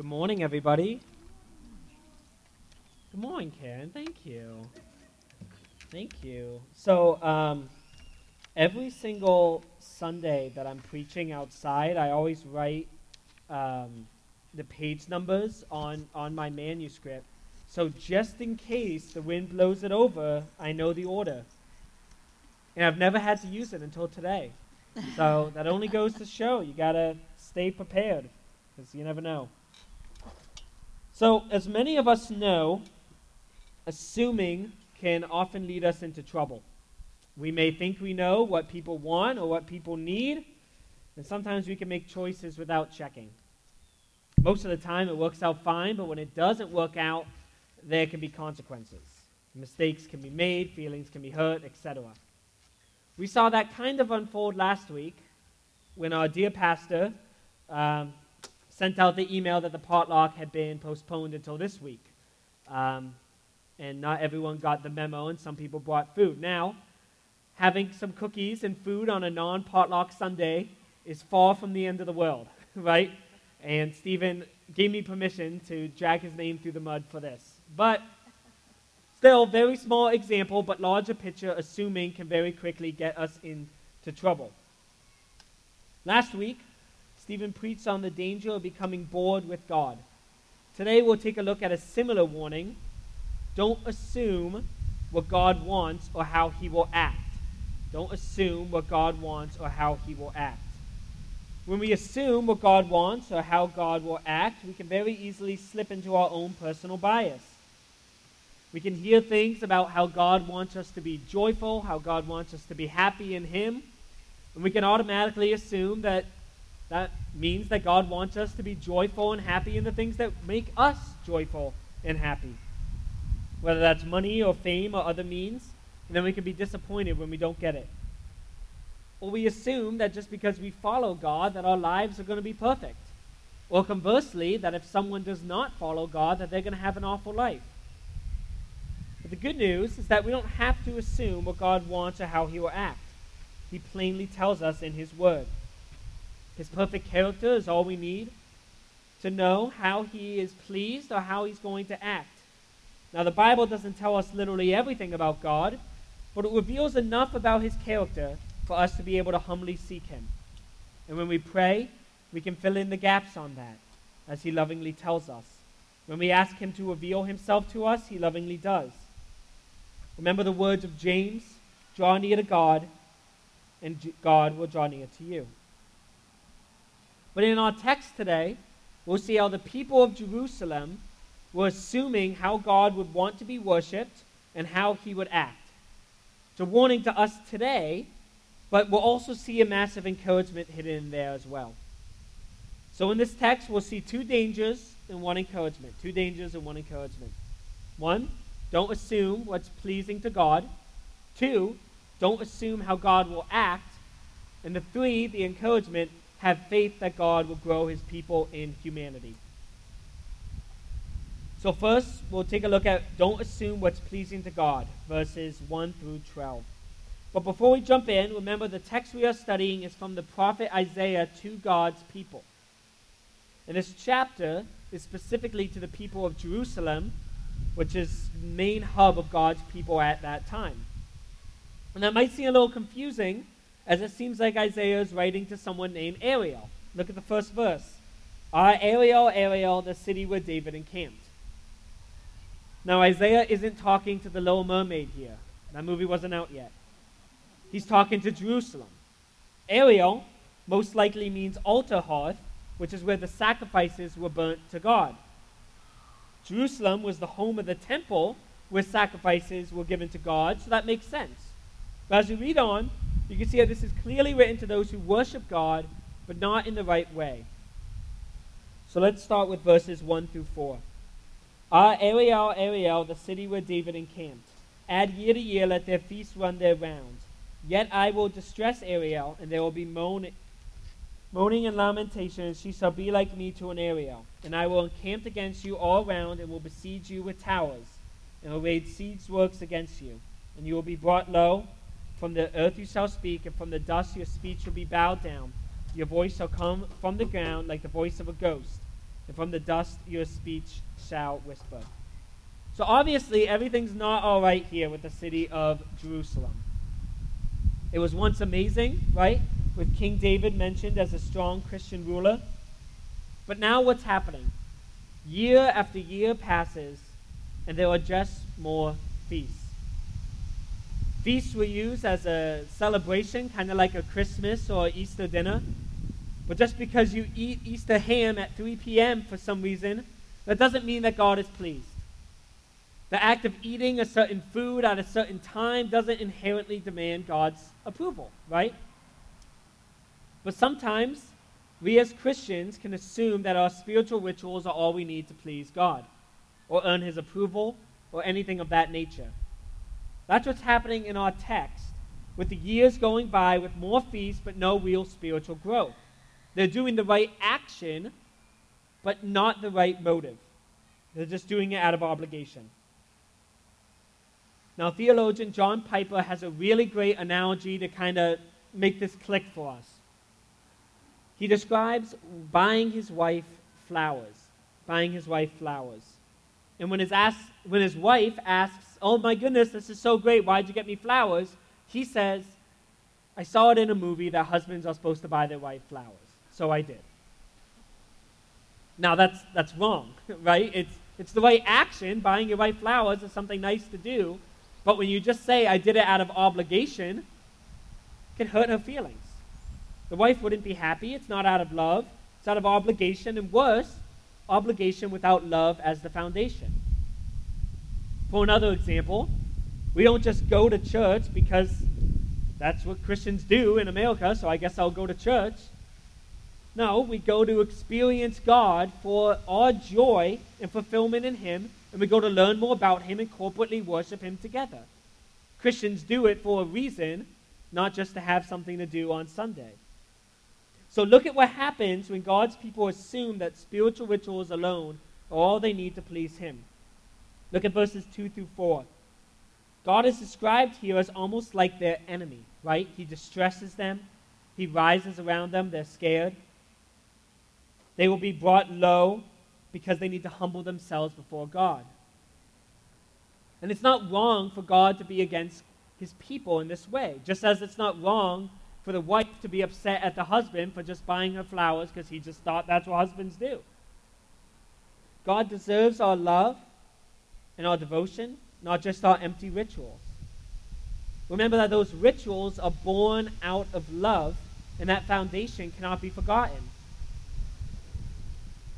Good morning, everybody. Good morning, Karen. Thank you. Thank you. So, um, every single Sunday that I'm preaching outside, I always write um, the page numbers on, on my manuscript. So, just in case the wind blows it over, I know the order. And I've never had to use it until today. So, that only goes to show you got to stay prepared because you never know. So, as many of us know, assuming can often lead us into trouble. We may think we know what people want or what people need, and sometimes we can make choices without checking. Most of the time it works out fine, but when it doesn't work out, there can be consequences. Mistakes can be made, feelings can be hurt, etc. We saw that kind of unfold last week when our dear pastor um, sent out the email that the potluck had been postponed until this week. Um, and not everyone got the memo, and some people brought food. Now, having some cookies and food on a non potluck Sunday is far from the end of the world, right? And Stephen gave me permission to drag his name through the mud for this. But still, very small example, but larger picture, assuming can very quickly get us into trouble. Last week, Stephen preached on the danger of becoming bored with God. Today, we'll take a look at a similar warning don't assume what God wants or how he will act. Don't assume what God wants or how he will act. When we assume what God wants or how God will act, we can very easily slip into our own personal bias. We can hear things about how God wants us to be joyful, how God wants us to be happy in Him, and we can automatically assume that that means that God wants us to be joyful and happy in the things that make us joyful and happy whether that's money or fame or other means, and then we can be disappointed when we don't get it. Or we assume that just because we follow God, that our lives are going to be perfect. Or conversely, that if someone does not follow God, that they're going to have an awful life. But the good news is that we don't have to assume what God wants or how he will act. He plainly tells us in his word. His perfect character is all we need to know how he is pleased or how he's going to act. Now, the Bible doesn't tell us literally everything about God, but it reveals enough about his character for us to be able to humbly seek him. And when we pray, we can fill in the gaps on that, as he lovingly tells us. When we ask him to reveal himself to us, he lovingly does. Remember the words of James draw near to God, and God will draw near to you. But in our text today, we'll see how the people of Jerusalem were assuming how God would want to be worshiped and how he would act. It's a warning to us today, but we'll also see a massive encouragement hidden in there as well. So in this text, we'll see two dangers and one encouragement. Two dangers and one encouragement. One, don't assume what's pleasing to God. Two, don't assume how God will act. And the three, the encouragement, have faith that God will grow his people in humanity. So, first, we'll take a look at don't assume what's pleasing to God, verses 1 through 12. But before we jump in, remember the text we are studying is from the prophet Isaiah to God's people. And this chapter is specifically to the people of Jerusalem, which is the main hub of God's people at that time. And that might seem a little confusing, as it seems like Isaiah is writing to someone named Ariel. Look at the first verse. Ah, Ariel, Ariel, the city where David encamped. Now, Isaiah isn't talking to the Little Mermaid here. That movie wasn't out yet. He's talking to Jerusalem. Ariel most likely means altar hearth, which is where the sacrifices were burnt to God. Jerusalem was the home of the temple where sacrifices were given to God, so that makes sense. But as you read on, you can see that this is clearly written to those who worship God, but not in the right way. So let's start with verses 1 through 4. Ah, Ariel, Ariel, the city where David encamped. Add year to year, let their feasts run their rounds. Yet I will distress Ariel, and there will be moaning, moaning and lamentation, and she shall be like me to an Ariel. And I will encamp against you all round, and will besiege you with towers, and will raise siege works against you. And you will be brought low. From the earth you shall speak, and from the dust your speech shall be bowed down. Your voice shall come from the ground like the voice of a ghost and from the dust your speech shall whisper. So obviously, everything's not all right here with the city of Jerusalem. It was once amazing, right? With King David mentioned as a strong Christian ruler. But now what's happening? Year after year passes, and there are just more feasts. Feasts were used as a celebration, kind of like a Christmas or Easter dinner. But just because you eat Easter ham at 3 p.m. for some reason, that doesn't mean that God is pleased. The act of eating a certain food at a certain time doesn't inherently demand God's approval, right? But sometimes we as Christians can assume that our spiritual rituals are all we need to please God or earn his approval or anything of that nature. That's what's happening in our text, with the years going by with more feasts but no real spiritual growth. They're doing the right action, but not the right motive. They're just doing it out of obligation. Now, theologian John Piper has a really great analogy to kind of make this click for us. He describes buying his wife flowers, buying his wife flowers. And when his, ask, when his wife asks, Oh my goodness, this is so great, why'd you get me flowers? He says, I saw it in a movie that husbands are supposed to buy their wife flowers, so I did. Now that's, that's wrong, right? It's, it's the right action. Buying your wife flowers is something nice to do, but when you just say, I did it out of obligation, it can hurt her feelings. The wife wouldn't be happy. It's not out of love, it's out of obligation, and worse, obligation without love as the foundation. For another example, we don't just go to church because that's what Christians do in America, so I guess I'll go to church. No, we go to experience God for our joy and fulfillment in Him and we go to learn more about Him and corporately worship Him together. Christians do it for a reason, not just to have something to do on Sunday. So look at what happens when God's people assume that spiritual rituals alone are all they need to please Him. Look at verses 2 through 4. God is described here as almost like their enemy, right? He distresses them, He rises around them, they're scared. They will be brought low because they need to humble themselves before God. And it's not wrong for God to be against his people in this way, just as it's not wrong for the wife to be upset at the husband for just buying her flowers because he just thought that's what husbands do. God deserves our love and our devotion, not just our empty rituals. Remember that those rituals are born out of love, and that foundation cannot be forgotten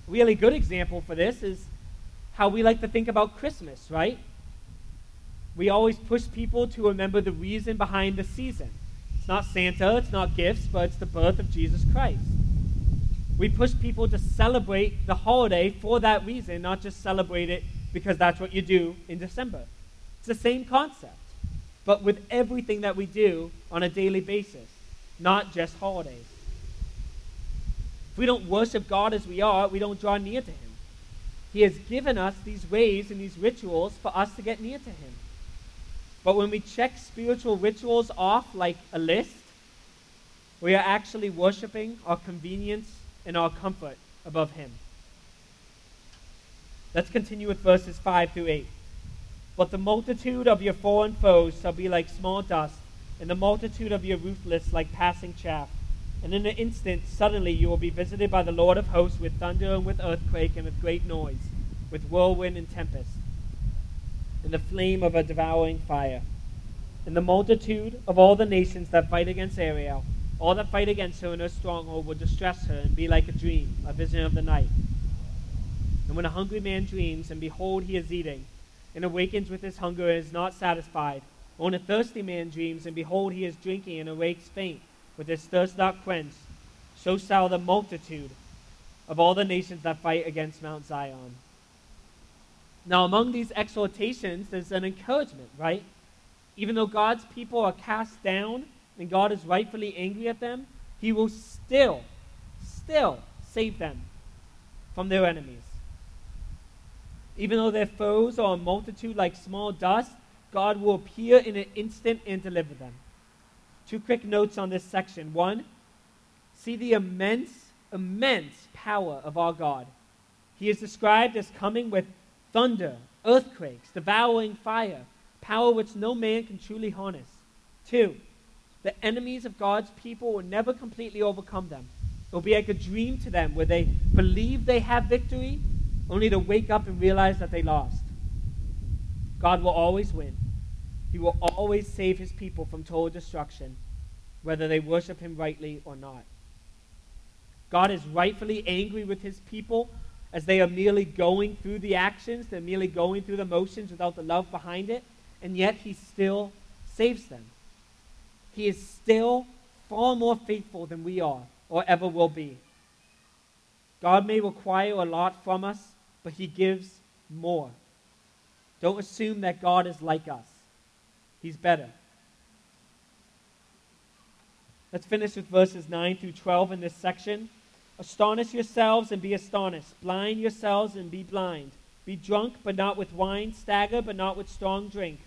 A really good example for this is how we like to think about Christmas, right? We always push people to remember the reason behind the season. It's not Santa, it's not gifts, but it's the birth of Jesus Christ. We push people to celebrate the holiday for that reason, not just celebrate it because that's what you do in December. It's the same concept, but with everything that we do on a daily basis, not just holidays. If we don't worship God as we are, we don't draw near to Him. He has given us these ways and these rituals for us to get near to Him. But when we check spiritual rituals off like a list, we are actually worshiping our convenience and our comfort above Him. Let's continue with verses 5 through 8. But the multitude of your foreign foes shall be like small dust, and the multitude of your ruthless like passing chaff. And in an instant, suddenly you will be visited by the Lord of hosts with thunder and with earthquake and with great noise, with whirlwind and tempest, and the flame of a devouring fire. And the multitude of all the nations that fight against Ariel, all that fight against her in her stronghold, will distress her and be like a dream, a vision of the night. And when a hungry man dreams, and behold, he is eating, and awakens with his hunger and is not satisfied, or when a thirsty man dreams, and behold, he is drinking and awakes faint, with his thirst not quenched, so shall the multitude of all the nations that fight against Mount Zion. Now, among these exhortations, there's an encouragement, right? Even though God's people are cast down and God is rightfully angry at them, He will still, still save them from their enemies. Even though their foes are a multitude like small dust, God will appear in an instant and deliver them. Two quick notes on this section. One, see the immense, immense power of our God. He is described as coming with thunder, earthquakes, devouring fire, power which no man can truly harness. Two, the enemies of God's people will never completely overcome them. It will be like a dream to them where they believe they have victory, only to wake up and realize that they lost. God will always win. He will always save his people from total destruction, whether they worship him rightly or not. God is rightfully angry with his people as they are merely going through the actions, they're merely going through the motions without the love behind it, and yet he still saves them. He is still far more faithful than we are or ever will be. God may require a lot from us, but he gives more. Don't assume that God is like us. He's better. Let's finish with verses 9 through 12 in this section. Astonish yourselves and be astonished. Blind yourselves and be blind. Be drunk, but not with wine. Stagger, but not with strong drink.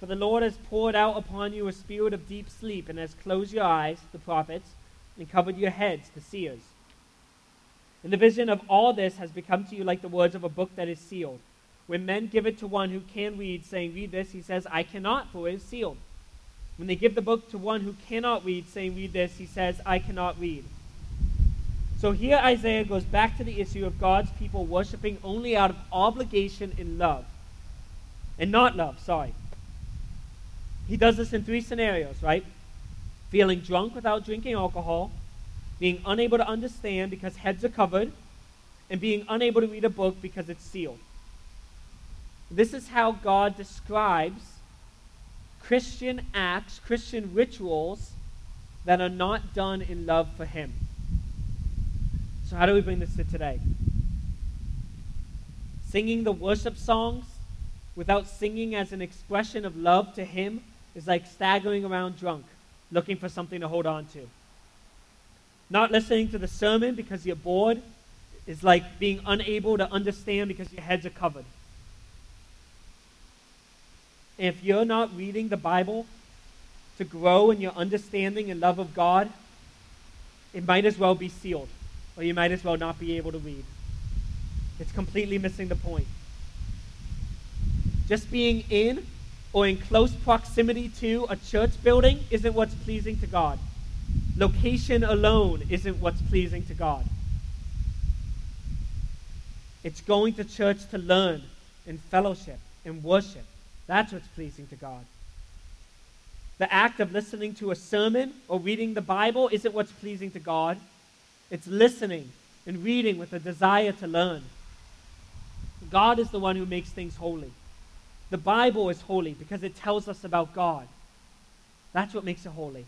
For the Lord has poured out upon you a spirit of deep sleep, and has closed your eyes, the prophets, and covered your heads, the seers. And the vision of all this has become to you like the words of a book that is sealed. When men give it to one who can read, saying, Read this, he says, I cannot, for it is sealed. When they give the book to one who cannot read, saying, Read this, he says, I cannot read. So here Isaiah goes back to the issue of God's people worshiping only out of obligation and love. And not love, sorry. He does this in three scenarios, right? Feeling drunk without drinking alcohol, being unable to understand because heads are covered, and being unable to read a book because it's sealed. This is how God describes Christian acts, Christian rituals that are not done in love for Him. So, how do we bring this to today? Singing the worship songs without singing as an expression of love to Him is like staggering around drunk, looking for something to hold on to. Not listening to the sermon because you're bored is like being unable to understand because your heads are covered. And If you're not reading the Bible to grow in your understanding and love of God, it might as well be sealed or you might as well not be able to read. It's completely missing the point. Just being in or in close proximity to a church building isn't what's pleasing to God. Location alone isn't what's pleasing to God. It's going to church to learn and fellowship and worship. That's what's pleasing to God. The act of listening to a sermon or reading the Bible isn't what's pleasing to God. It's listening and reading with a desire to learn. God is the one who makes things holy. The Bible is holy because it tells us about God. That's what makes it holy.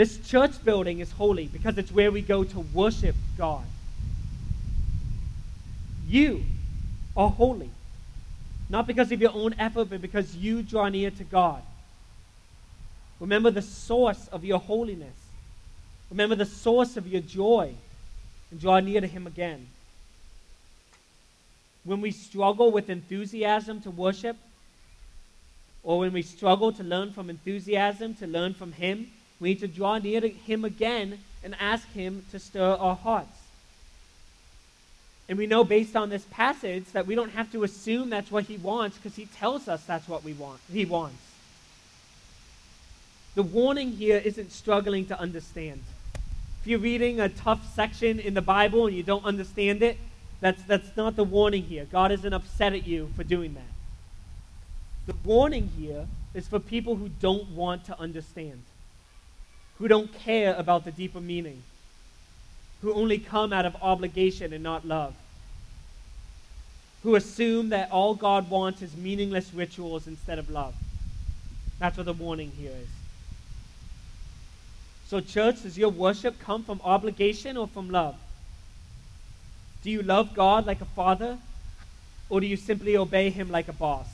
This church building is holy because it's where we go to worship God. You are holy. Not because of your own effort, but because you draw near to God. Remember the source of your holiness. Remember the source of your joy and draw near to Him again. When we struggle with enthusiasm to worship, or when we struggle to learn from enthusiasm, to learn from Him, we need to draw near to Him again and ask Him to stir our hearts. And we know based on this passage that we don't have to assume that's what He wants because He tells us that's what we want. He wants. The warning here isn't struggling to understand. If you're reading a tough section in the Bible and you don't understand it, that's, that's not the warning here. God isn't upset at you for doing that. The warning here is for people who don't want to understand, who don't care about the deeper meaning, who only come out of obligation and not love, who assume that all God wants is meaningless rituals instead of love. That's what the warning here is. So, church, does your worship come from obligation or from love? Do you love God like a father? Or do you simply obey him like a boss?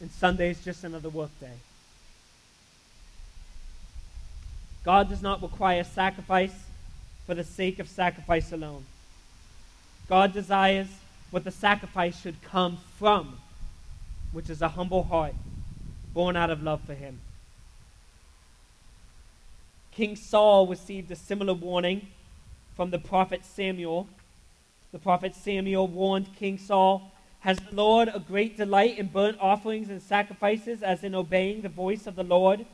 And Sunday is just another workday. God does not require sacrifice for the sake of sacrifice alone. God desires what the sacrifice should come from, which is a humble heart born out of love for him. King Saul received a similar warning from the prophet Samuel the prophet Samuel warned King Saul Has the Lord a great delight in burnt offerings and sacrifices as in obeying the voice of the Lord?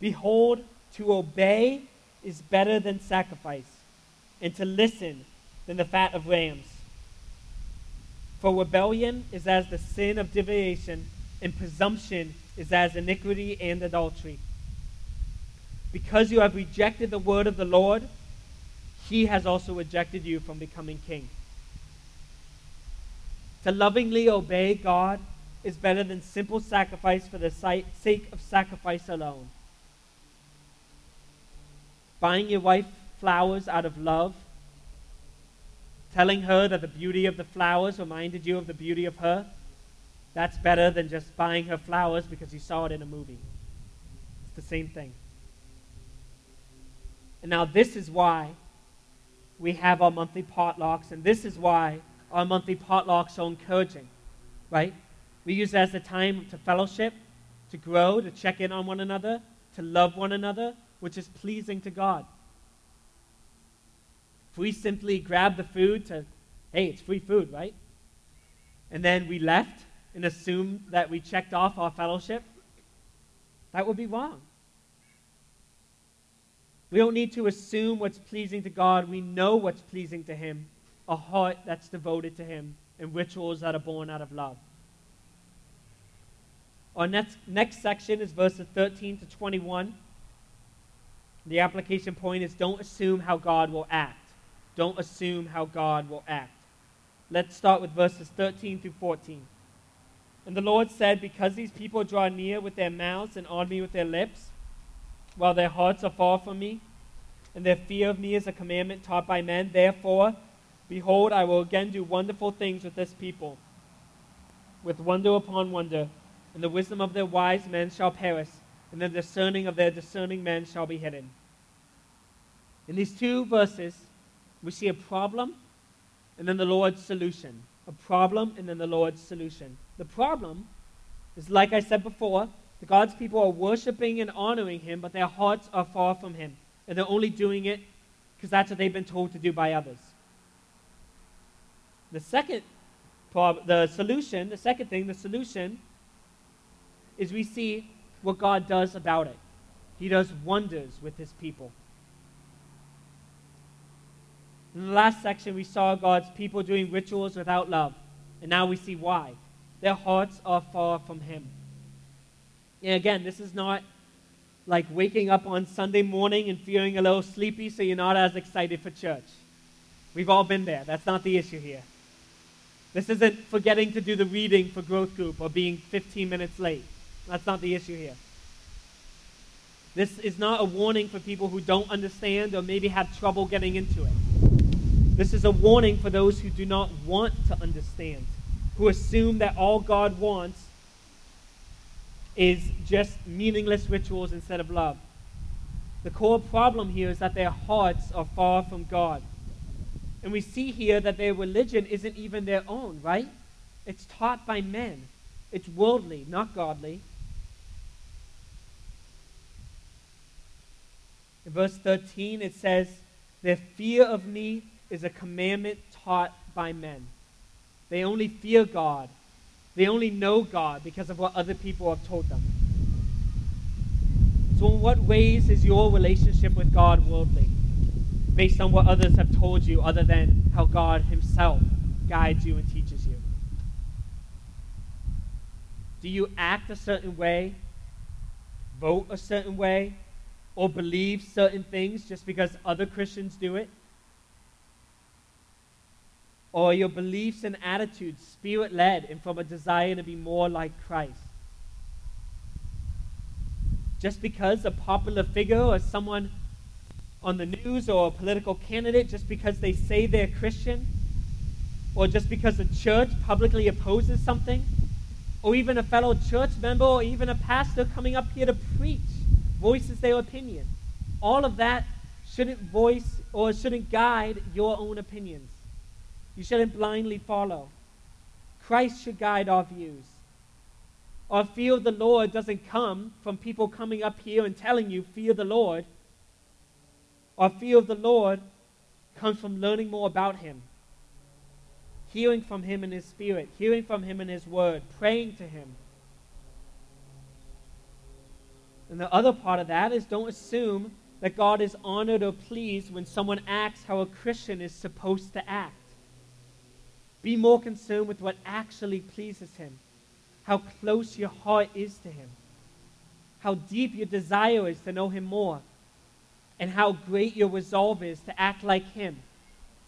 Behold, to obey is better than sacrifice, and to listen than the fat of rams. For rebellion is as the sin of deviation, and presumption is as iniquity and adultery. Because you have rejected the word of the Lord, he has also rejected you from becoming king. To lovingly obey God is better than simple sacrifice for the sake of sacrifice alone. Buying your wife flowers out of love, telling her that the beauty of the flowers reminded you of the beauty of her, that's better than just buying her flowers because you saw it in a movie. It's the same thing. And now, this is why we have our monthly potlucks, and this is why our monthly potlucks are encouraging, right? We use it as a time to fellowship, to grow, to check in on one another, to love one another, which is pleasing to God. If we simply grab the food to, hey, it's free food, right? And then we left and assumed that we checked off our fellowship, that would be wrong. We don't need to assume what's pleasing to God. We know what's pleasing to Him a heart that's devoted to Him and rituals that are born out of love. Our next, next section is verses 13 to 21. The application point is don't assume how God will act. Don't assume how God will act. Let's start with verses 13 through 14. And the Lord said, Because these people draw near with their mouths and honor me with their lips, while their hearts are far from me, and their fear of me is a commandment taught by men. Therefore, behold, I will again do wonderful things with this people, with wonder upon wonder, and the wisdom of their wise men shall perish, and the discerning of their discerning men shall be hidden. In these two verses, we see a problem and then the Lord's solution. A problem and then the Lord's solution. The problem is, like I said before, the God's people are worshiping and honoring him, but their hearts are far from him. And they're only doing it because that's what they've been told to do by others. The second problem, the solution, the second thing, the solution is we see what God does about it. He does wonders with his people. In the last section, we saw God's people doing rituals without love. And now we see why. Their hearts are far from him. And again, this is not like waking up on Sunday morning and feeling a little sleepy so you're not as excited for church. We've all been there. That's not the issue here. This isn't forgetting to do the reading for growth group or being 15 minutes late. That's not the issue here. This is not a warning for people who don't understand or maybe have trouble getting into it. This is a warning for those who do not want to understand, who assume that all God wants is just meaningless rituals instead of love. The core problem here is that their hearts are far from God. And we see here that their religion isn't even their own, right? It's taught by men. It's worldly, not godly. In verse 13, it says, Their fear of me is a commandment taught by men. They only fear God they only know God because of what other people have told them. So, in what ways is your relationship with God worldly? Based on what others have told you, other than how God Himself guides you and teaches you? Do you act a certain way, vote a certain way, or believe certain things just because other Christians do it? Or your beliefs and attitudes spirit led and from a desire to be more like Christ? Just because a popular figure or someone on the news or a political candidate, just because they say they're Christian, or just because a church publicly opposes something, or even a fellow church member or even a pastor coming up here to preach voices their opinion. All of that shouldn't voice or shouldn't guide your own opinions. You shouldn't blindly follow. Christ should guide our views. Our fear of the Lord doesn't come from people coming up here and telling you, fear the Lord. Our fear of the Lord comes from learning more about Him, hearing from Him in His Spirit, hearing from Him in His Word, praying to Him. And the other part of that is don't assume that God is honored or pleased when someone acts how a Christian is supposed to act. Be more concerned with what actually pleases Him, how close your heart is to Him, how deep your desire is to know Him more, and how great your resolve is to act like Him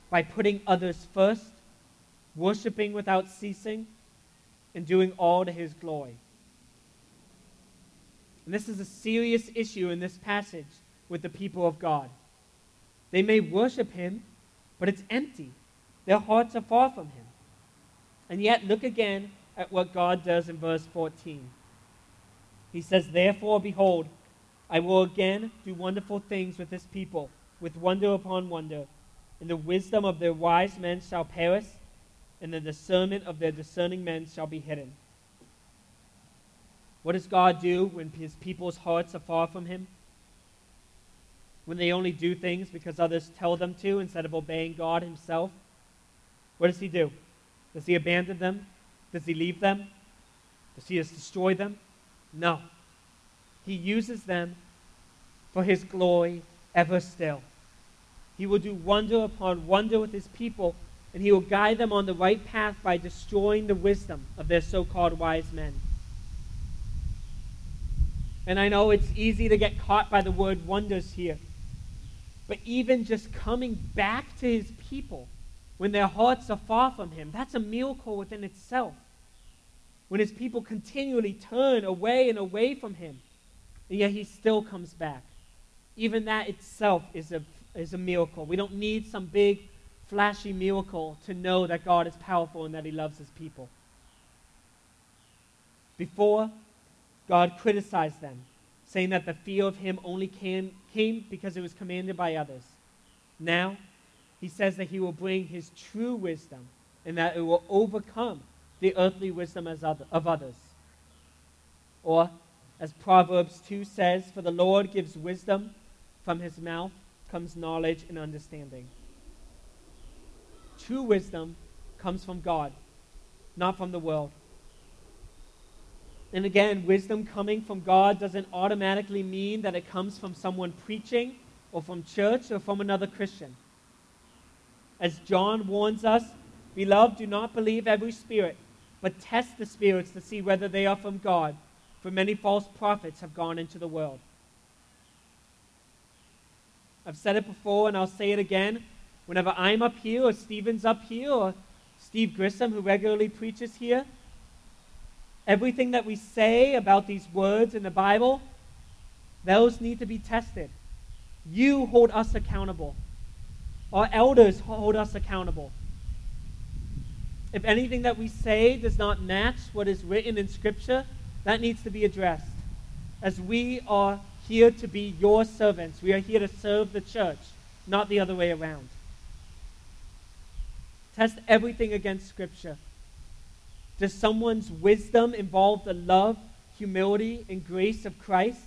by putting others first, worshiping without ceasing, and doing all to His glory. And this is a serious issue in this passage with the people of God. They may worship Him, but it's empty. Their hearts are far from Him. And yet, look again at what God does in verse 14. He says, Therefore, behold, I will again do wonderful things with this people, with wonder upon wonder. And the wisdom of their wise men shall perish, and the discernment of their discerning men shall be hidden. What does God do when his people's hearts are far from him? When they only do things because others tell them to instead of obeying God himself? What does he do? Does he abandon them? Does he leave them? Does he just destroy them? No. He uses them for his glory ever still. He will do wonder upon wonder with his people, and he will guide them on the right path by destroying the wisdom of their so called wise men. And I know it's easy to get caught by the word wonders here. But even just coming back to his people when their hearts are far from him. That's a miracle within itself. When his people continually turn away and away from him, and yet he still comes back. Even that itself is a, is a miracle. We don't need some big, flashy miracle to know that God is powerful and that he loves his people. Before, God criticized them, saying that the fear of him only came, came because it was commanded by others. Now, he says that he will bring his true wisdom and that it will overcome the earthly wisdom of others. Or, as Proverbs 2 says, For the Lord gives wisdom, from his mouth comes knowledge and understanding. True wisdom comes from God, not from the world. And again, wisdom coming from God doesn't automatically mean that it comes from someone preaching or from church or from another Christian. As John warns us, beloved, do not believe every spirit, but test the spirits to see whether they are from God, for many false prophets have gone into the world. I've said it before and I'll say it again. Whenever I'm up here, or Stephen's up here, or Steve Grissom, who regularly preaches here, everything that we say about these words in the Bible, those need to be tested. You hold us accountable. Our elders hold us accountable. If anything that we say does not match what is written in Scripture, that needs to be addressed. As we are here to be your servants, we are here to serve the church, not the other way around. Test everything against Scripture. Does someone's wisdom involve the love, humility, and grace of Christ?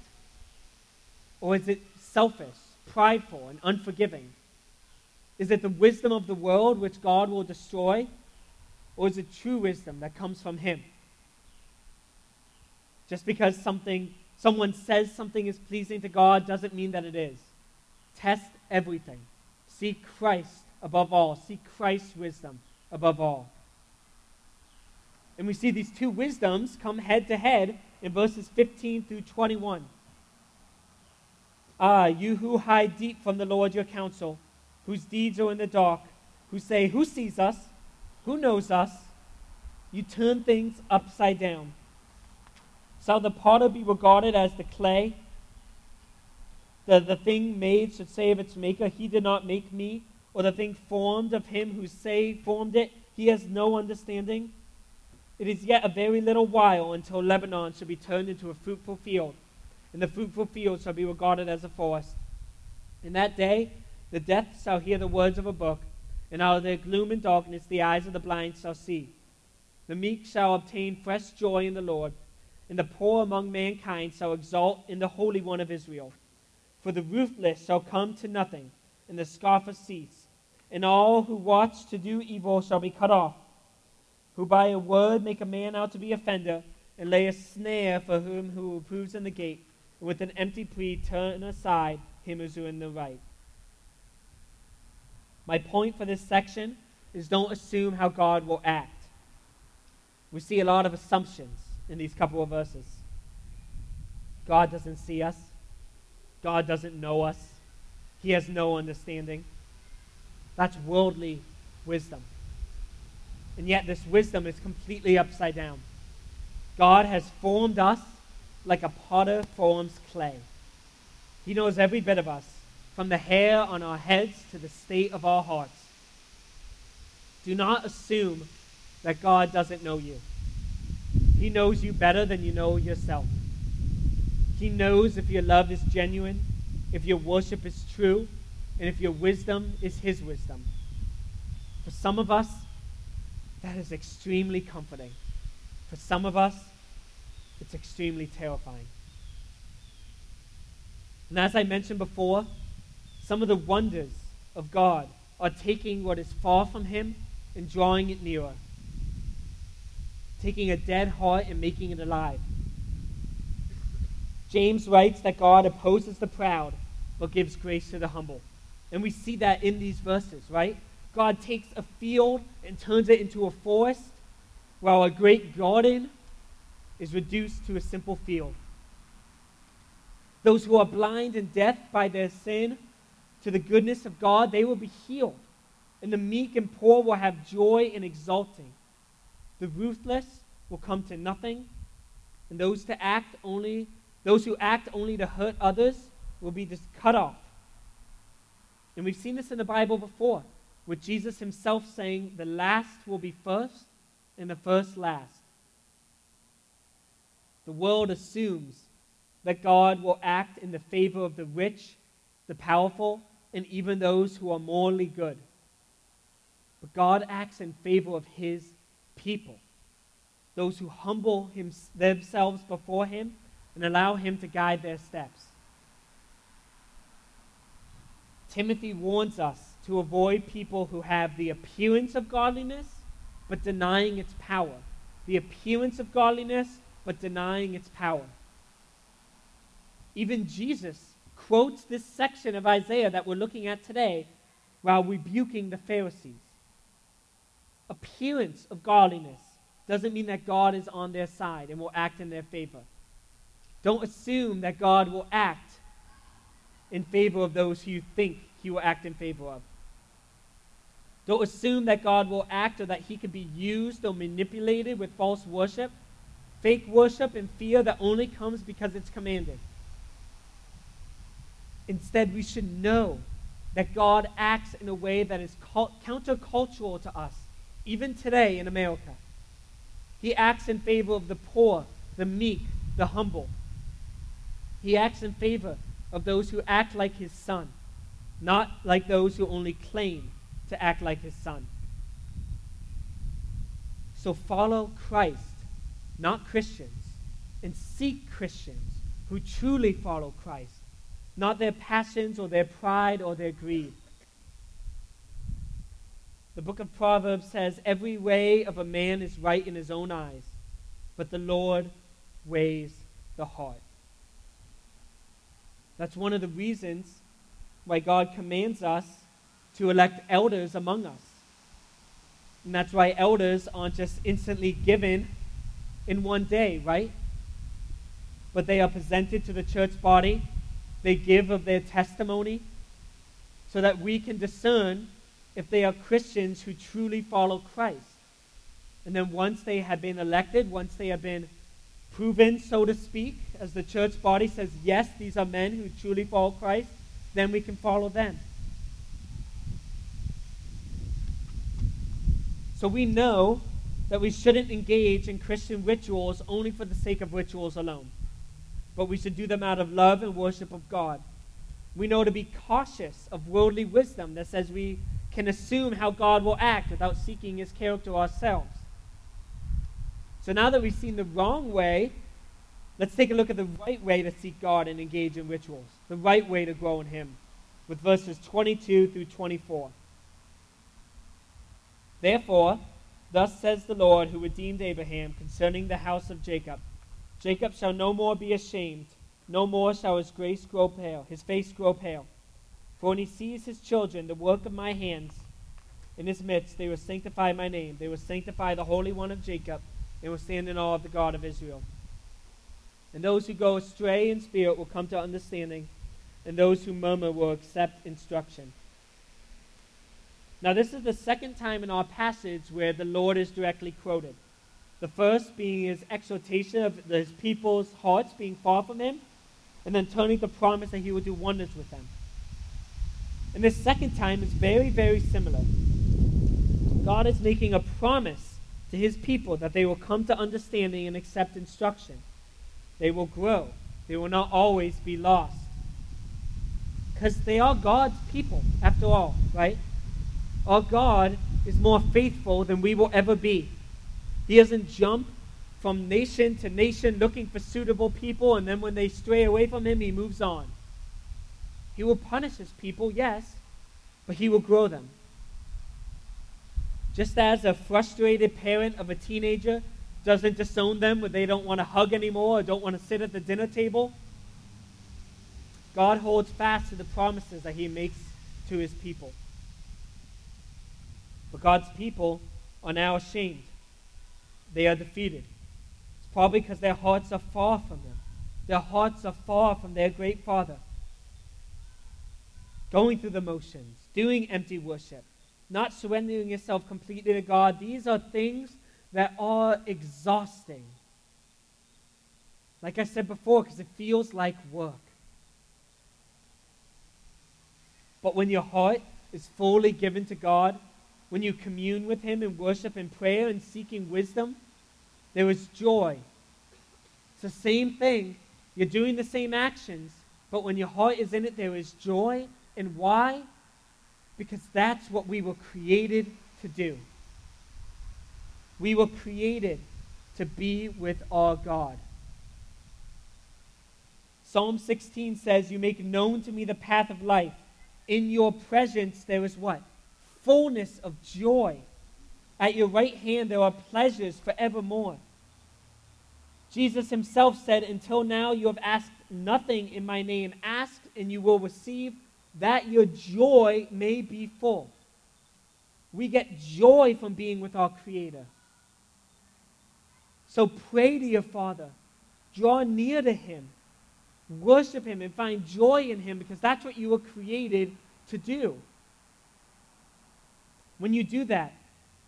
Or is it selfish, prideful, and unforgiving? Is it the wisdom of the world which God will destroy? Or is it true wisdom that comes from Him? Just because something, someone says something is pleasing to God doesn't mean that it is. Test everything. Seek Christ above all. Seek Christ's wisdom above all. And we see these two wisdoms come head to head in verses 15 through 21. Ah, you who hide deep from the Lord your counsel whose deeds are in the dark, who say, Who sees us? Who knows us? You turn things upside down. Shall the potter be regarded as the clay? The, the thing made should say of its maker, He did not make me, or the thing formed of him who say formed it, He has no understanding. It is yet a very little while until Lebanon shall be turned into a fruitful field, and the fruitful field shall be regarded as a forest. In that day the deaf shall hear the words of a book, and out of their gloom and darkness the eyes of the blind shall see. The meek shall obtain fresh joy in the Lord, and the poor among mankind shall exult in the Holy One of Israel. For the ruthless shall come to nothing, and the scoffer cease, and all who watch to do evil shall be cut off. who by a word make a man out to be offender, and lay a snare for him who approves in the gate, and with an empty plea turn aside him who's in the right. My point for this section is don't assume how God will act. We see a lot of assumptions in these couple of verses. God doesn't see us. God doesn't know us. He has no understanding. That's worldly wisdom. And yet, this wisdom is completely upside down. God has formed us like a potter forms clay. He knows every bit of us, from the hair on our heads to the state of our hearts. Do not assume that God doesn't know you. He knows you better than you know yourself. He knows if your love is genuine, if your worship is true, and if your wisdom is His wisdom. For some of us, that is extremely comforting. For some of us, it's extremely terrifying. And as I mentioned before, some of the wonders of God are taking what is far from Him and drawing it nearer, taking a dead heart and making it alive. James writes that God opposes the proud but gives grace to the humble. And we see that in these verses, right? God takes a field and turns it into a forest, while a great garden is reduced to a simple field. Those who are blind and deaf by their sin to the goodness of God, they will be healed. And the meek and poor will have joy in exulting. The ruthless will come to nothing, and those to act only those who act only to hurt others will be just cut off. And we've seen this in the Bible before, with Jesus himself saying, The last will be first, and the first last. The world assumes that God will act in the favor of the rich, the powerful, and even those who are morally good. But God acts in favor of his people, those who humble him, themselves before him and allow him to guide their steps. Timothy warns us to avoid people who have the appearance of godliness but denying its power. The appearance of godliness but denying its power. Even Jesus quotes this section of Isaiah that we're looking at today while rebuking the Pharisees. Appearance of godliness doesn't mean that God is on their side and will act in their favor. Don't assume that God will act in favor of those who you think he will act in favor of. Don't assume that God will act or that he can be used or manipulated with false worship fake worship and fear that only comes because it's commanded. Instead, we should know that God acts in a way that is countercultural to us, even today in America. He acts in favor of the poor, the meek, the humble. He acts in favor of those who act like his son, not like those who only claim to act like his son. So follow Christ not Christians, and seek Christians who truly follow Christ, not their passions or their pride or their greed. The book of Proverbs says, Every way of a man is right in his own eyes, but the Lord weighs the heart. That's one of the reasons why God commands us to elect elders among us. And that's why elders aren't just instantly given in one day, right? But they are presented to the church body. They give of their testimony so that we can discern if they are Christians who truly follow Christ. And then once they have been elected, once they have been proven, so to speak, as the church body says, yes, these are men who truly follow Christ, then we can follow them. So we know that we shouldn't engage in Christian rituals only for the sake of rituals alone, but we should do them out of love and worship of God. We know to be cautious of worldly wisdom that says we can assume how God will act without seeking his character ourselves. So now that we've seen the wrong way, let's take a look at the right way to seek God and engage in rituals, the right way to grow in him, with verses 22 through 24. Therefore, Thus says the Lord who redeemed Abraham concerning the house of Jacob Jacob shall no more be ashamed, no more shall his face grow pale, his face grow pale. For when he sees his children, the work of my hands, in his midst, they will sanctify my name. They will sanctify the Holy One of Jacob, and will stand in awe of the God of Israel. And those who go astray in spirit will come to understanding, and those who murmur will accept instruction. Now, this is the second time in our passage where the Lord is directly quoted. The first being his exhortation of his people's hearts being far from him, and then turning to promise that he will do wonders with them. And this second time is very, very similar. God is making a promise to his people that they will come to understanding and accept instruction. They will grow. They will not always be lost. Because they are God's people, after all, right? Our God is more faithful than we will ever be. He doesn't jump from nation to nation looking for suitable people, and then when they stray away from him, he moves on. He will punish his people, yes, but he will grow them. Just as a frustrated parent of a teenager doesn't disown them when they don't want to hug anymore or don't want to sit at the dinner table, God holds fast to the promises that he makes to his people. But God's people are now ashamed. They are defeated. It's probably because their hearts are far from them. Their hearts are far from their great Father. Going through the motions, doing empty worship, not surrendering yourself completely to God, these are things that are exhausting. Like I said before, because it feels like work. But when your heart is fully given to God, when you commune with Him in worship and prayer and seeking wisdom, there is joy. It's the same thing. You're doing the same actions, but when your heart is in it, there is joy. And why? Because that's what we were created to do. We were created to be with our God. Psalm 16 says, You make known to me the path of life. In your presence there is what? Fullness of joy. At your right hand there are pleasures forevermore. Jesus himself said, Until now you have asked nothing in my name. Ask and you will receive, that your joy may be full. We get joy from being with our Creator. So pray to your Father. Draw near to Him. Worship Him and find joy in Him because that's what you were created to do. When you do that,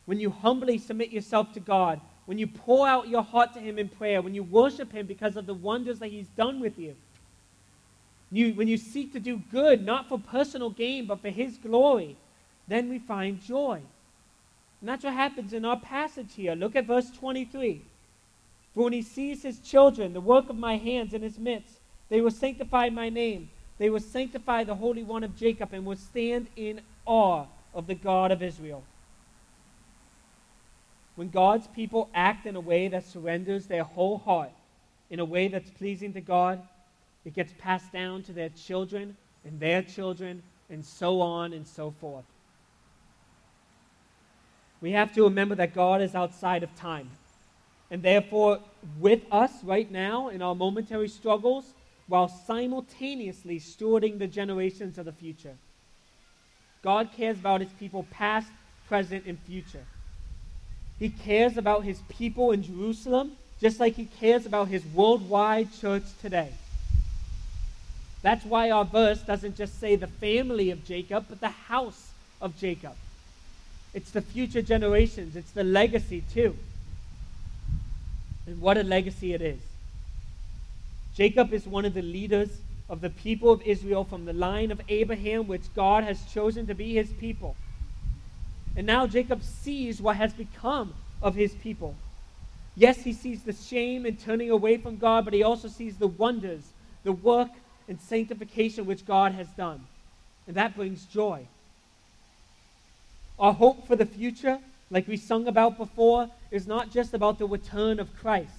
when you humbly submit yourself to God, when you pour out your heart to Him in prayer, when you worship Him because of the wonders that He's done with you, you when you seek to do good, not for personal gain, but for His glory, then we find joy. And that's what happens in our passage here. Look at verse 23. For when he sees his children, the work of my hands in his midst, they will sanctify my name. They will sanctify the Holy One of Jacob and will stand in awe of the God of Israel. When God's people act in a way that surrenders their whole heart, in a way that's pleasing to God, it gets passed down to their children and their children and so on and so forth. We have to remember that God is outside of time. And therefore, with us right now in our momentary struggles, while simultaneously stewarding the generations of the future. God cares about his people past, present, and future. He cares about his people in Jerusalem just like he cares about his worldwide church today. That's why our verse doesn't just say the family of Jacob, but the house of Jacob. It's the future generations, it's the legacy too. And what a legacy it is. Jacob is one of the leaders of the people of Israel from the line of Abraham, which God has chosen to be his people. And now Jacob sees what has become of his people. Yes, he sees the shame in turning away from God, but he also sees the wonders, the work and sanctification which God has done. And that brings joy. Our hope for the future, like we sung about before, is not just about the return of Christ,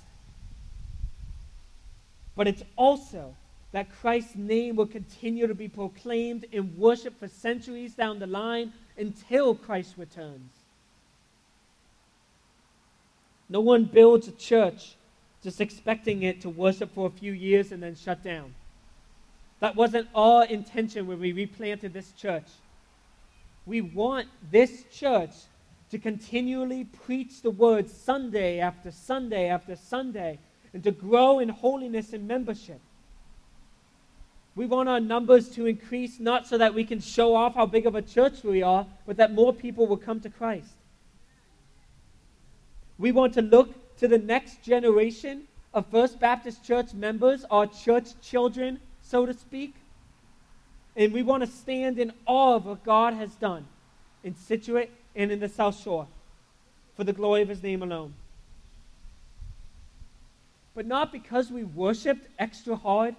but it's also that Christ's name will continue to be proclaimed and worshiped for centuries down the line until Christ returns. No one builds a church just expecting it to worship for a few years and then shut down. That wasn't our intention when we replanted this church. We want this church to continually preach the word Sunday after Sunday after Sunday and to grow in holiness and membership. We want our numbers to increase not so that we can show off how big of a church we are, but that more people will come to Christ. We want to look to the next generation of First Baptist Church members, our church children, so to speak. And we want to stand in awe of what God has done in Scituate and in the South Shore for the glory of His name alone. But not because we worshiped extra hard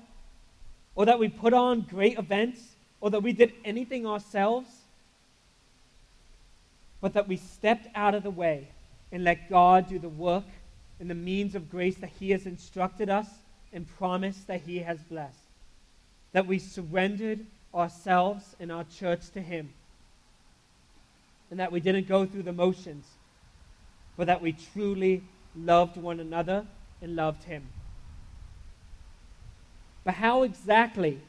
or that we put on great events or that we did anything ourselves, but that we stepped out of the way and let God do the work and the means of grace that He has instructed us and promised that He has blessed. That we surrendered ourselves and our church to Him. And that we didn't go through the motions, but that we truly loved one another and loved Him. But how exactly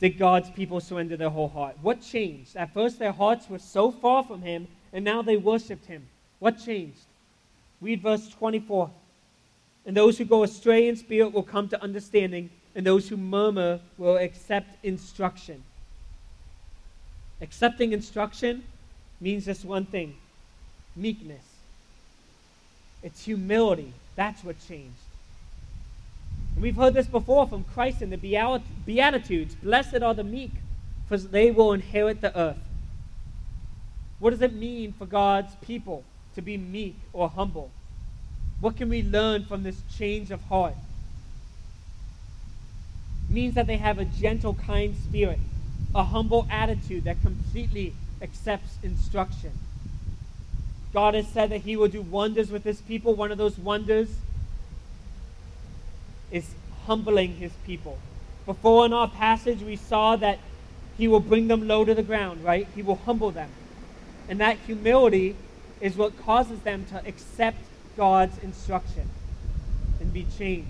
did God's people surrender their whole heart? What changed? At first, their hearts were so far from Him, and now they worshiped Him. What changed? Read verse 24. And those who go astray in spirit will come to understanding, and those who murmur will accept instruction. Accepting instruction means just one thing meekness. It's humility. That's what changed. And we've heard this before from Christ in the Beatitudes Blessed are the meek, for they will inherit the earth. What does it mean for God's people to be meek or humble? What can we learn from this change of heart? It means that they have a gentle, kind spirit, a humble attitude that completely accepts instruction. God has said that He will do wonders with His people. One of those wonders is humbling his people. Before in our passage, we saw that he will bring them low to the ground, right? He will humble them. And that humility is what causes them to accept God's instruction and be changed.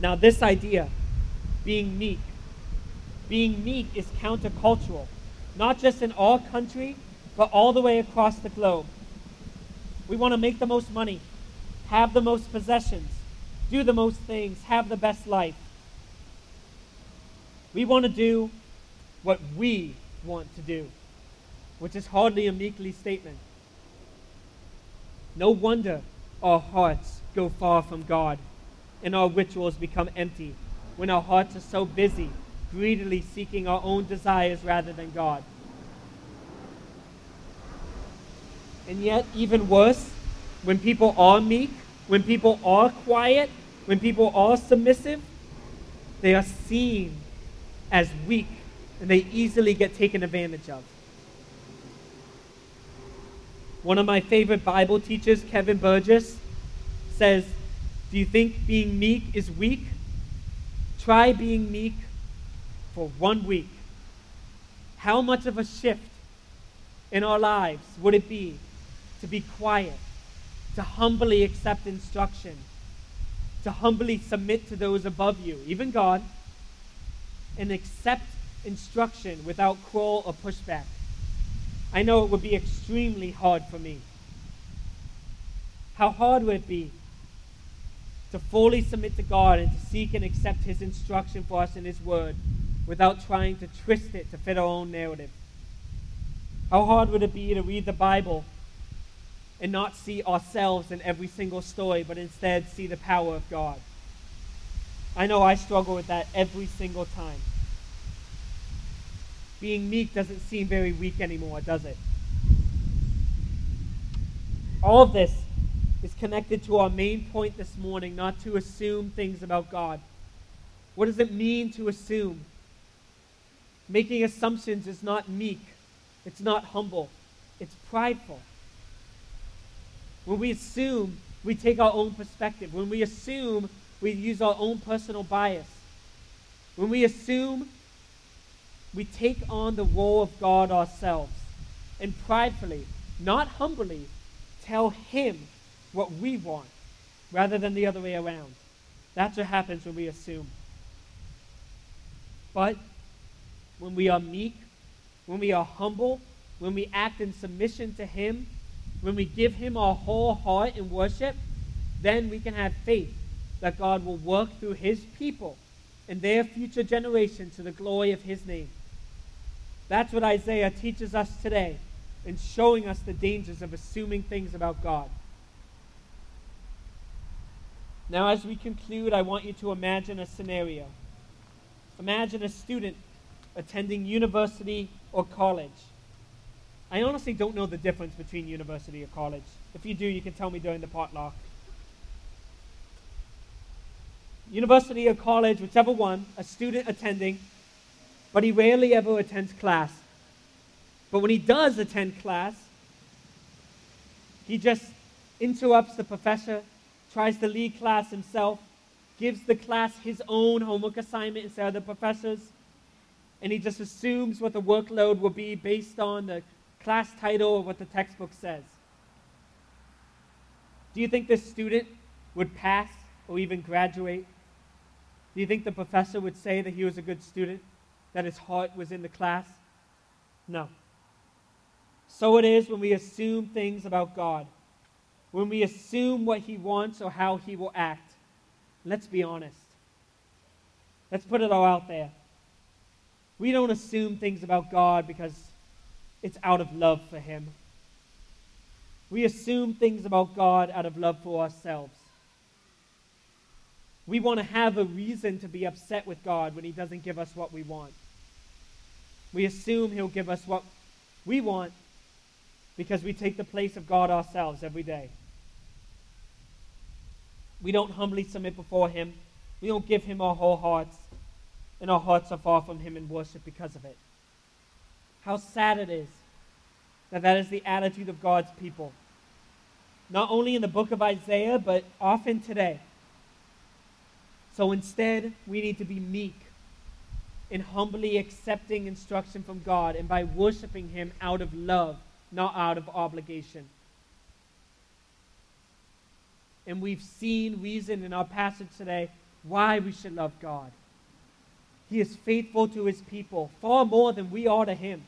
Now, this idea, being meek, being meek is countercultural, not just in our country, but all the way across the globe. We want to make the most money, have the most possessions, do the most things, have the best life. We want to do what we want to do, which is hardly a meekly statement. No wonder our hearts go far from God and our rituals become empty when our hearts are so busy, greedily seeking our own desires rather than God. And yet, even worse, when people are meek, when people are quiet, when people are submissive, they are seen as weak and they easily get taken advantage of. One of my favorite Bible teachers, Kevin Burgess, says, Do you think being meek is weak? Try being meek for one week. How much of a shift in our lives would it be to be quiet, to humbly accept instruction, to humbly submit to those above you, even God, and accept instruction without quarrel or pushback. I know it would be extremely hard for me. How hard would it be to fully submit to God and to seek and accept His instruction for us in His Word without trying to twist it to fit our own narrative? How hard would it be to read the Bible and not see ourselves in every single story, but instead see the power of God. I know I struggle with that every single time. Being meek doesn't seem very weak anymore, does it? All of this is connected to our main point this morning not to assume things about God. What does it mean to assume? Making assumptions is not meek, it's not humble, it's prideful. When we assume, we take our own perspective. When we assume, we use our own personal bias. When we assume, we take on the role of God ourselves and pridefully, not humbly, tell Him what we want rather than the other way around. That's what happens when we assume. But when we are meek, when we are humble, when we act in submission to Him, when we give Him our whole heart in worship, then we can have faith that God will work through His people and their future generation to the glory of His name. That's what Isaiah teaches us today in showing us the dangers of assuming things about God. Now, as we conclude, I want you to imagine a scenario. Imagine a student attending university or college. I honestly don't know the difference between university or college. If you do, you can tell me during the potluck. University or college, whichever one, a student attending, but he rarely ever attends class. But when he does attend class, he just interrupts the professor, tries to lead class himself, gives the class his own homework assignment instead of the professor's, and he just assumes what the workload will be based on the class title of what the textbook says. Do you think this student would pass or even graduate? Do you think the professor would say that he was a good student, that his heart was in the class? No. So it is when we assume things about God, when we assume what he wants or how he will act. Let's be honest. Let's put it all out there. We don't assume things about God because it's out of love for him. We assume things about God out of love for ourselves. We want to have a reason to be upset with God when He doesn't give us what we want. We assume He'll give us what we want because we take the place of God ourselves every day. We don't humbly submit before Him. We don't give Him our whole hearts, and our hearts are far from Him in worship because of it. How sad it is that that is the attitude of God's people. Not only in the book of Isaiah, but often today. So instead, we need to be meek in humbly accepting instruction from God and by worshiping Him out of love, not out of obligation. And we've seen reason in our passage today why we should love God. He is faithful to His people far more than we are to Him.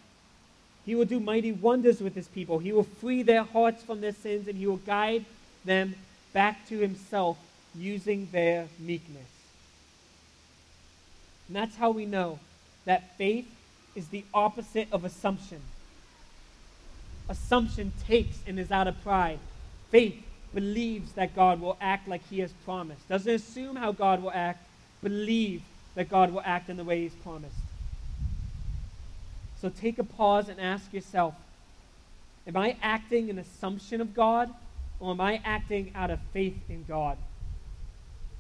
He will do mighty wonders with his people. He will free their hearts from their sins and he will guide them back to himself using their meekness. And that's how we know that faith is the opposite of assumption. Assumption takes and is out of pride. Faith believes that God will act like he has promised. Doesn't assume how God will act, believe that God will act in the way he's promised. So take a pause and ask yourself Am I acting an assumption of God, or am I acting out of faith in God?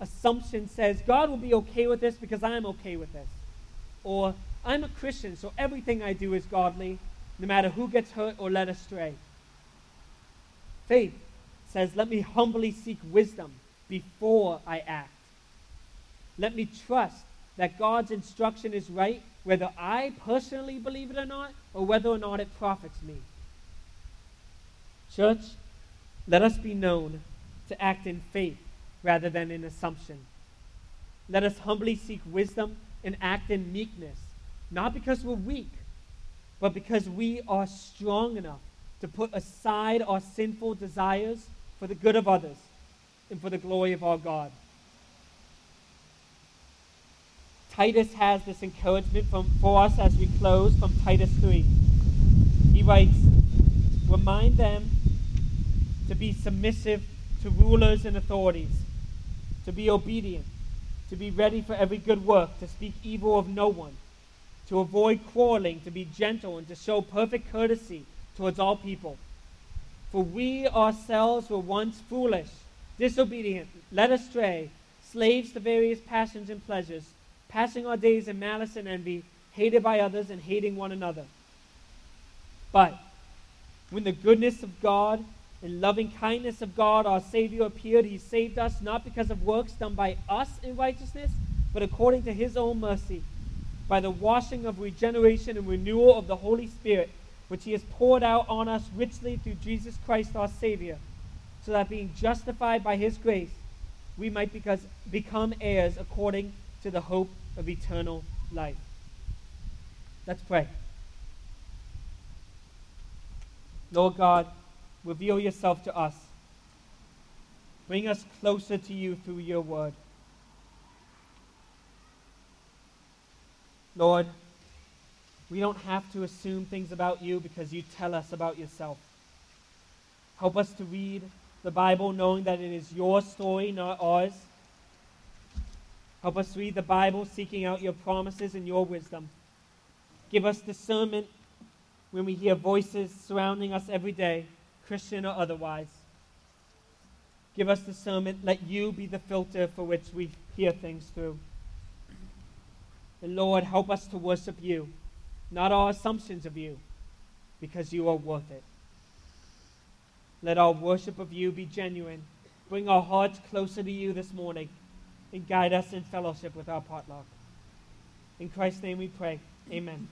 Assumption says, God will be okay with this because I'm okay with this. Or, I'm a Christian, so everything I do is godly, no matter who gets hurt or led astray. Faith says, Let me humbly seek wisdom before I act. Let me trust that God's instruction is right whether I personally believe it or not, or whether or not it profits me. Church, let us be known to act in faith rather than in assumption. Let us humbly seek wisdom and act in meekness, not because we're weak, but because we are strong enough to put aside our sinful desires for the good of others and for the glory of our God. Titus has this encouragement from, for us as we close from Titus 3. He writes, Remind them to be submissive to rulers and authorities, to be obedient, to be ready for every good work, to speak evil of no one, to avoid quarreling, to be gentle, and to show perfect courtesy towards all people. For we ourselves were once foolish, disobedient, led astray, slaves to various passions and pleasures passing our days in malice and envy, hated by others and hating one another. But when the goodness of God and loving kindness of God, our Savior, appeared, He saved us not because of works done by us in righteousness, but according to His own mercy, by the washing of regeneration and renewal of the Holy Spirit, which He has poured out on us richly through Jesus Christ our Savior, so that being justified by his grace, we might because, become heirs according to the hope of eternal life. Let's pray. Lord God, reveal yourself to us. Bring us closer to you through your word. Lord, we don't have to assume things about you because you tell us about yourself. Help us to read the Bible knowing that it is your story, not ours. Help us read the Bible seeking out your promises and your wisdom. Give us discernment when we hear voices surrounding us every day, Christian or otherwise. Give us discernment. Let you be the filter for which we hear things through. And Lord, help us to worship you, not our assumptions of you, because you are worth it. Let our worship of you be genuine. Bring our hearts closer to you this morning and guide us in fellowship with our potluck. In Christ's name we pray. Amen.